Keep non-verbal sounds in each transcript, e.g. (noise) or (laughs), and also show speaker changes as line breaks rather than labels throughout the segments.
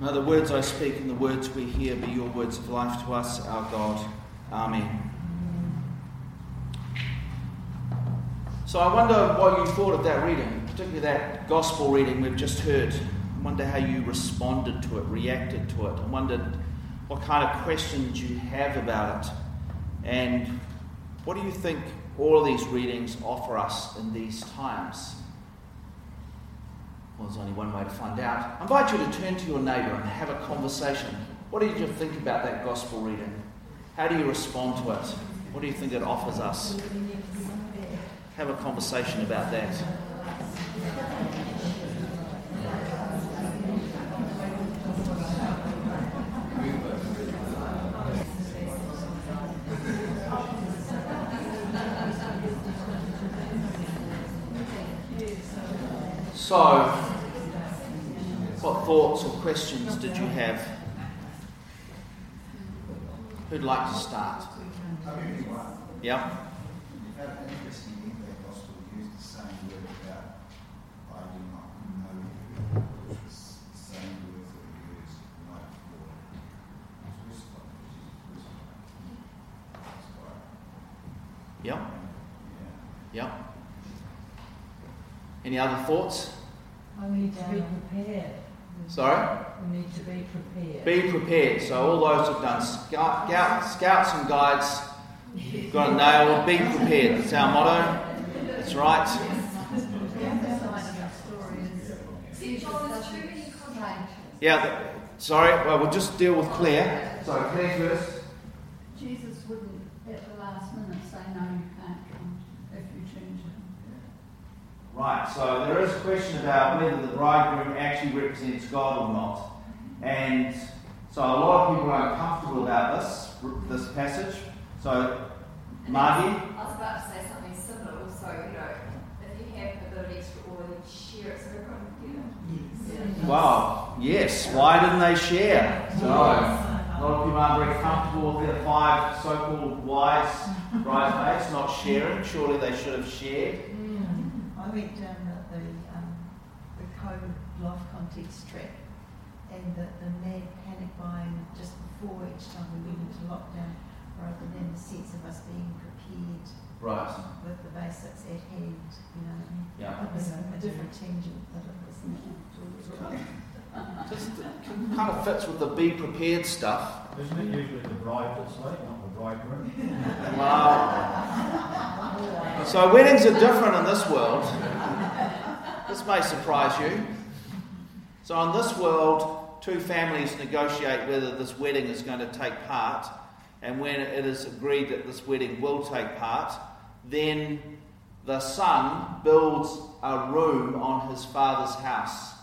May the words I speak and the words we hear be your words of life to us, our God. Amen. So I wonder what you thought of that reading, particularly that gospel reading we've just heard. I wonder how you responded to it, reacted to it. I wondered what kind of questions you have about it. And what do you think all of these readings offer us in these times? Well, there's only one way to find out. I invite you to turn to your neighbour and have a conversation. What did you think about that gospel reading? How do you respond to it? What do you think it offers us? Have a conversation about that. So, what thoughts or questions did you have? Who'd like to start? Yeah. Yep. Yep. Any other thoughts?
I need to be prepared.
Sorry?
We need to be prepared.
Be prepared. So all those who've done scout, scout, scouts and guides, you've got a nail. Be prepared. That's our motto. That's right. Yeah. Sorry. Well, we'll just deal with Claire. Sorry, Claire first.
Jesus wouldn't at the last minute say no, you can't come if you change it.
Right, so there is a question about whether the bridegroom actually represents God or not. And so a lot of people are uncomfortable about this, this passage. So, Margie?
I was about to say something similar also, you know, if you have a bit of extra oil, you share it so everyone can get it.
Wow, yes, why didn't they share? So, a lot of people aren't very comfortable with their five so called wise (laughs) bridesmaids not sharing. Surely they should have shared.
I went down the, the, um, the COVID life context track and the, the mad panic buying just before each time we went into lockdown rather than the sense of us being prepared
Right.
with the basics at hand, you know.
Yeah.
It was a different tangent, but it was
Just kind of fits with the be prepared stuff.
Isn't it usually the bride that's late, not the bridegroom?
Wow. So weddings are different in this world. This may surprise you. So in this world, two families negotiate whether this wedding is going to take part, and when it is agreed that this wedding will take part, then the son builds a room on his father's house.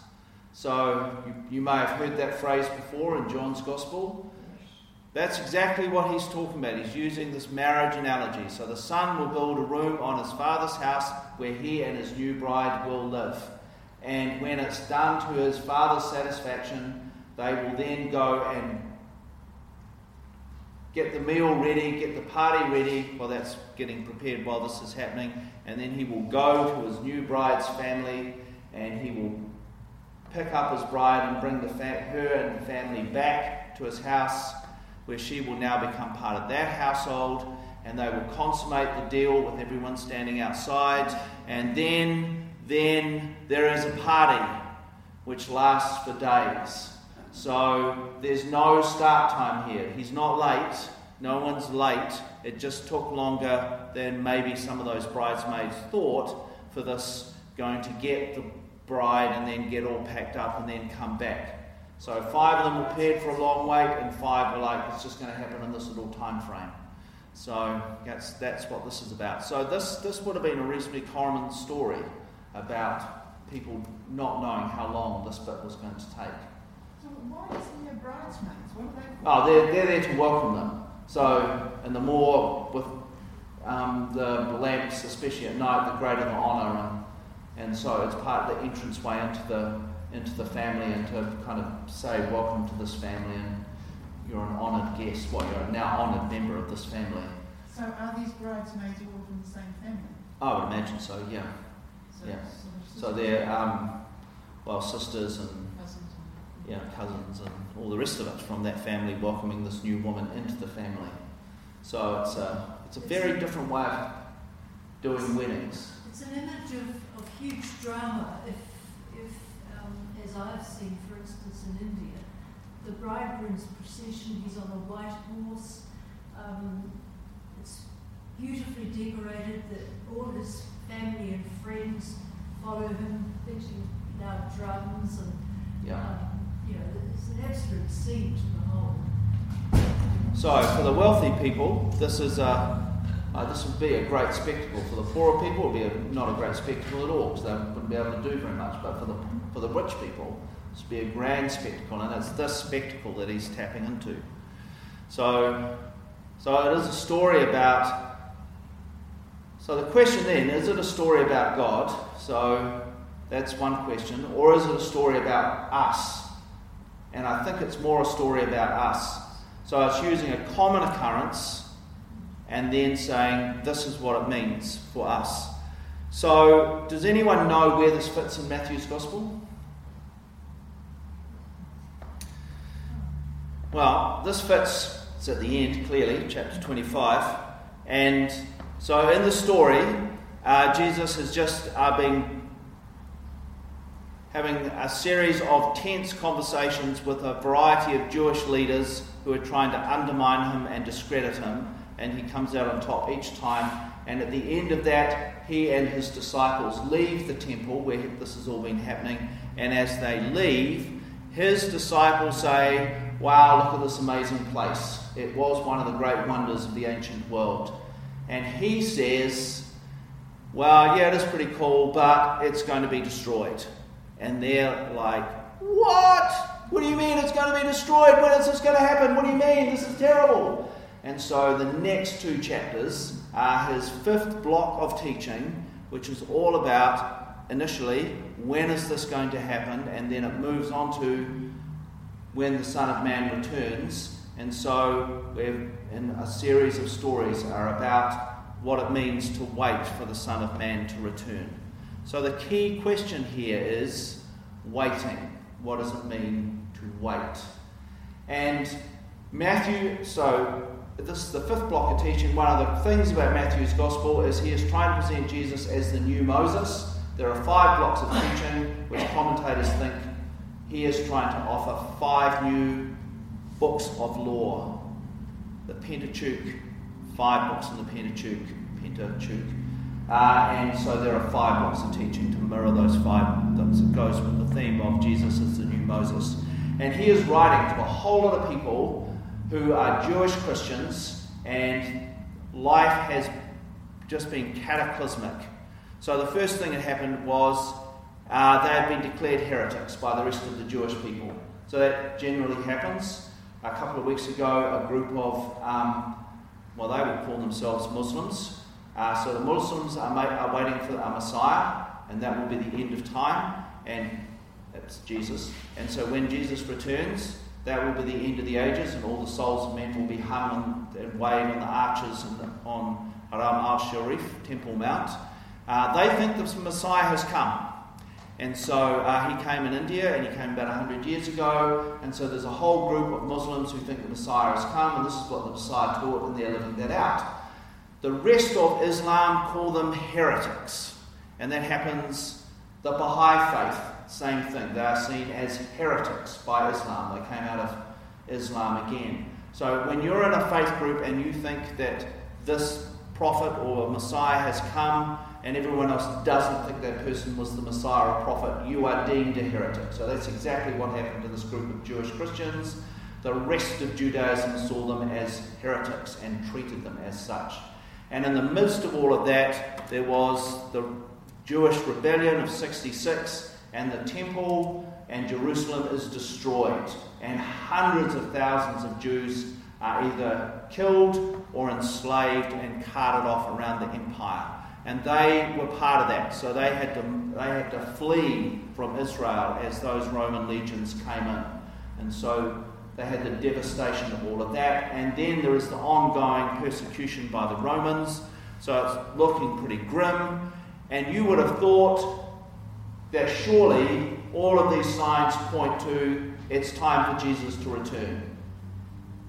So you, you may have heard that phrase before in John's Gospel. That's exactly what he's talking about. He's using this marriage analogy. So the son will build a room on his father's house where he and his new bride will live. And when it's done to his father's satisfaction, they will then go and get the meal ready, get the party ready. Well, that's getting prepared while this is happening. And then he will go to his new bride's family and he will pick up his bride and bring the fa- her and the family back to his house where she will now become part of that household and they will consummate the deal with everyone standing outside. And then then there is a party which lasts for days. So there's no start time here. He's not late. No one's late. It just took longer than maybe some of those bridesmaids thought for this going to get the bride and then get all packed up and then come back so five of them were prepared for a long wait, and five were like, it's just going to happen in this little time frame. So that's that's what this is about. So this this would have been a reasonably common story about people not knowing how long this bit was going to take.
So why isn't there bridesmaids? What are they for?
Oh, they're, they're there to welcome them. So, and the more with um, the lamps, especially at night, the greater the honour, and and so it's part of the entranceway into the into the family and to kind of say welcome to this family and you're an honoured guest. Well, you're a now honoured member of this family.
So are these bridesmaids all from the same family?
I would imagine so. Yeah.
So
Yeah. So they're um, well sisters and
cousins
know, cousins and all the rest of it from that family welcoming this new woman into the family. So it's a, it's a very different way of doing weddings.
It's an image of, of huge drama. If, as I've seen, for instance, in India, the bridegroom's procession, he's on a white horse. Um, it's beautifully decorated. That all his family and friends follow him, beating loud drums, and
Yeah.
um, you know, it's an absolute scene to the whole.
So for the wealthy people, this is a, uh, this would be a great spectacle. For the poorer people, it would be a, not a great spectacle at all because they wouldn't be able to do very much. But for the for the rich people, this would be a grand spectacle, and it's this spectacle that he's tapping into. So, so it is a story about. So the question then is: it a story about God? So that's one question, or is it a story about us? And I think it's more a story about us. So it's using a common occurrence and then saying this is what it means for us. So, does anyone know where this fits in Matthew's Gospel? Well, this fits, it's at the end clearly, chapter 25. And so in the story, uh, Jesus has just uh, been having a series of tense conversations with a variety of Jewish leaders who are trying to undermine him and discredit him, and he comes out on top each time. And at the end of that, he and his disciples leave the temple where this has all been happening, and as they leave, his disciples say, Wow, look at this amazing place. It was one of the great wonders of the ancient world. And he says, Well, yeah, it is pretty cool, but it's going to be destroyed. And they're like, What? What do you mean it's going to be destroyed? When is this going to happen? What do you mean? This is terrible. And so the next two chapters are his fifth block of teaching, which is all about initially when is this going to happen, and then it moves on to when the Son of Man returns. And so we're in a series of stories are about what it means to wait for the Son of Man to return. So the key question here is waiting. What does it mean to wait? And Matthew, so this is the fifth block of teaching. One of the things about Matthew's gospel is he is trying to present Jesus as the new Moses. There are five blocks of teaching which commentators think he is trying to offer five new books of law. The Pentateuch, five books in the Pentateuch, Pentateuch. Uh, and so there are five blocks of teaching to mirror those five. books. That goes with the theme of Jesus as the new Moses. And he is writing to a whole lot of people who are Jewish Christians, and life has just been cataclysmic. So the first thing that happened was uh, they had been declared heretics by the rest of the Jewish people. So that generally happens. A couple of weeks ago, a group of, um, well, they would call themselves Muslims. Uh, so the Muslims are, ma- are waiting for a Messiah, and that will be the end of time, and that's Jesus. And so when Jesus returns, that will be the end of the ages, and all the souls of men will be hung and, wave on the arches on Haram al Sharif, Temple Mount. Uh, they think the Messiah has come. And so uh, he came in India, and he came about 100 years ago. And so there's a whole group of Muslims who think the Messiah has come, and this is what the Messiah taught, and they're living that out. The rest of Islam call them heretics. And that happens, the Baha'i faith, same thing. They are seen as heretics by Islam. They came out of Islam again. So when you're in a faith group and you think that this prophet or Messiah has come, and everyone else doesn't think that person was the Messiah or prophet, you are deemed a heretic. So that's exactly what happened to this group of Jewish Christians. The rest of Judaism saw them as heretics and treated them as such. And in the midst of all of that, there was the Jewish rebellion of 66, and the temple and Jerusalem is destroyed. And hundreds of thousands of Jews are either killed or enslaved and carted off around the empire. And they were part of that. So they had to, they had to flee from Israel as those Roman legions came in. And so they had the devastation of all of that. And then there is the ongoing persecution by the Romans. So it's looking pretty grim. And you would have thought that surely all of these signs point to it's time for Jesus to return.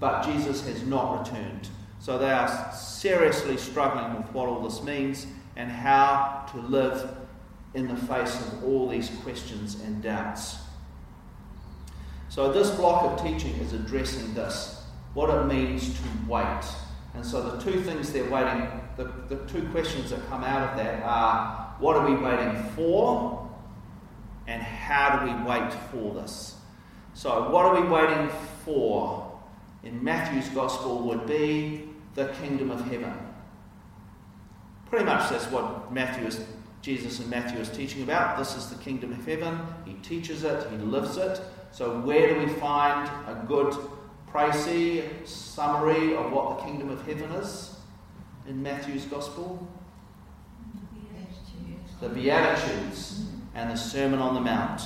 But Jesus has not returned. So they are seriously struggling with what all this means and how to live in the face of all these questions and doubts. So, this block of teaching is addressing this what it means to wait. And so, the two things they're waiting, the, the two questions that come out of that are what are we waiting for? And how do we wait for this? So, what are we waiting for in Matthew's Gospel would be the kingdom of heaven. Pretty much that's what Matthew is, Jesus and Matthew is teaching about. This is the kingdom of heaven. He teaches it, he lives it. So, where do we find a good précis summary of what the kingdom of heaven is in Matthew's Gospel? The Beatitudes and the Sermon on the Mount.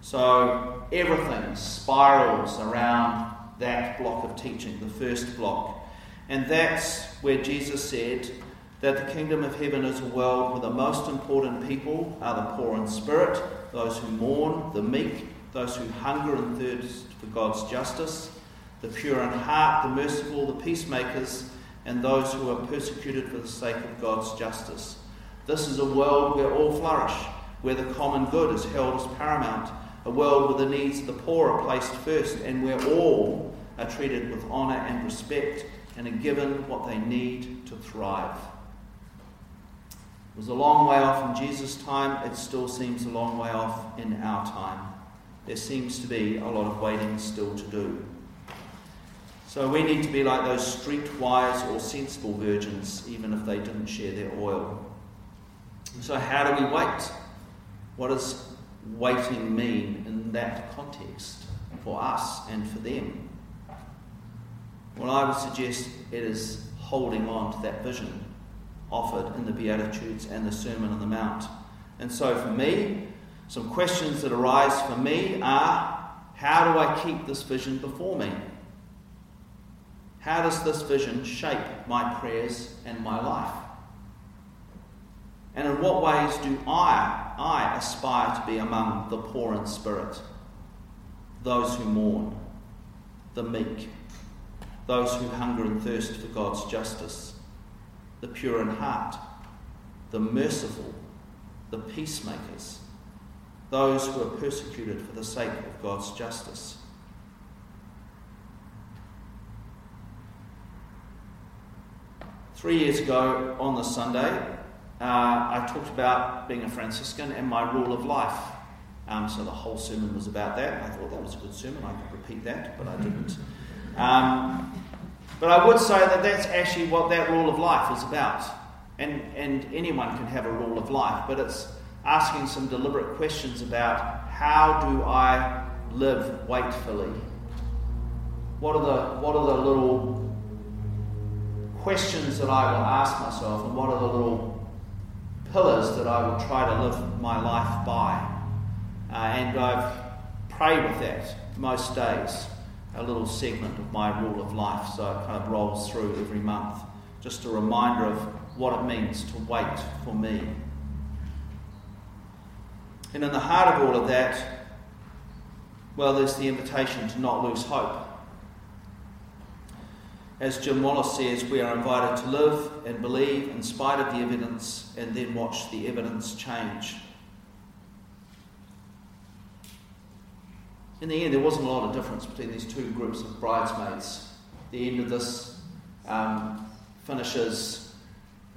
So, everything spirals around that block of teaching, the first block. And that's where Jesus said that the kingdom of heaven is a world where the most important people are the poor in spirit, those who mourn, the meek, those who hunger and thirst for God's justice, the pure in heart, the merciful, the peacemakers, and those who are persecuted for the sake of God's justice. This is a world where all flourish, where the common good is held as paramount, a world where the needs of the poor are placed first, and where all are treated with honour and respect and are given what they need to thrive. It was a long way off in Jesus' time, it still seems a long way off in our time. There seems to be a lot of waiting still to do. So we need to be like those streetwise or sensible virgins, even if they didn't share their oil. So, how do we wait? What does waiting mean in that context for us and for them? Well, I would suggest it is holding on to that vision offered in the Beatitudes and the Sermon on the Mount. And so, for me, some questions that arise for me are how do I keep this vision before me? How does this vision shape my prayers and my life? And in what ways do I, I aspire to be among the poor in spirit, those who mourn, the meek, those who hunger and thirst for God's justice, the pure in heart, the merciful, the peacemakers, those who are persecuted for the sake of God's justice. Three years ago on the Sunday, uh, I talked about being a Franciscan and my rule of life. Um, so the whole sermon was about that. I thought that was a good sermon. I could repeat that, but I didn't. Um, but I would say that that's actually what that rule of life is about. And, and anyone can have a rule of life, but it's asking some deliberate questions about how do I live waitfully? What are the, what are the little questions that I will ask myself, and what are the little pillars that I will try to live my life by? Uh, and I've prayed with that most days a little segment of my rule of life, so it kind of rolls through every month. Just a reminder of what it means to wait for me. And in the heart of all of that, well, there's the invitation to not lose hope. As Jim Wallis says, we are invited to live and believe in spite of the evidence and then watch the evidence change. in the end, there wasn't a lot of difference between these two groups of bridesmaids. The end of this um, finishes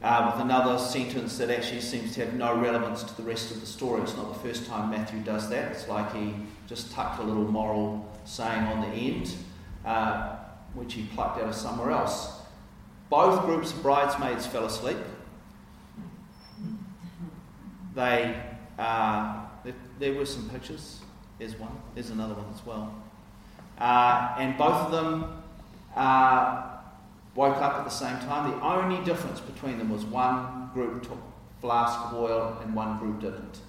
uh, with another sentence that actually seems to have no relevance to the rest of the story. It's not the first time Matthew does that. It's like he just tucked a little moral saying on the end, uh, which he plucked out of somewhere else. Both groups of bridesmaids fell asleep. They, uh, there, there were some pictures there's one. There's another one as well. Uh, and both of them uh, woke up at the same time. The only difference between them was one group took a flask of oil and one group didn't.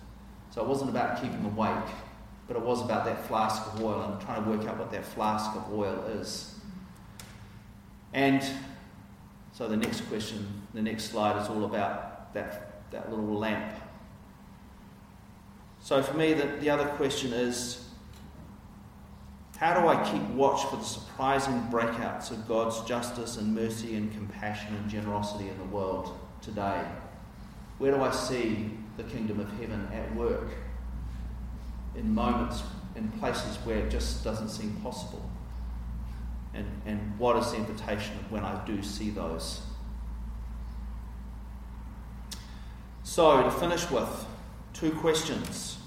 So it wasn't about keeping awake, but it was about that flask of oil and trying to work out what that flask of oil is. And so the next question, the next slide is all about that, that little lamp So for me, the, the other question is how do I keep watch for the surprising breakouts of God's justice and mercy and compassion and generosity in the world today? Where do I see the kingdom of heaven at work in moments, in places where it just doesn't seem possible? And, and what is the invitation when I do see those? So, to finish with, two questions.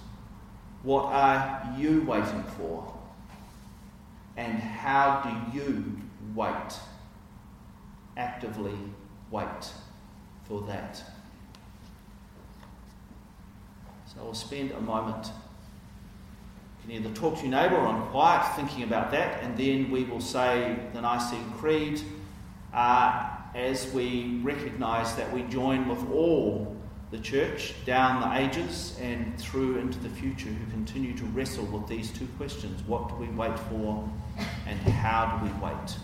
What are you waiting for? And how do you wait? Actively wait for that. So we'll spend a moment. Either talk to your neighbour on quiet thinking about that, and then we will say the Nicene Creed uh, as we recognise that we join with all the church down the ages and through into the future who continue to wrestle with these two questions what do we wait for and how do we wait?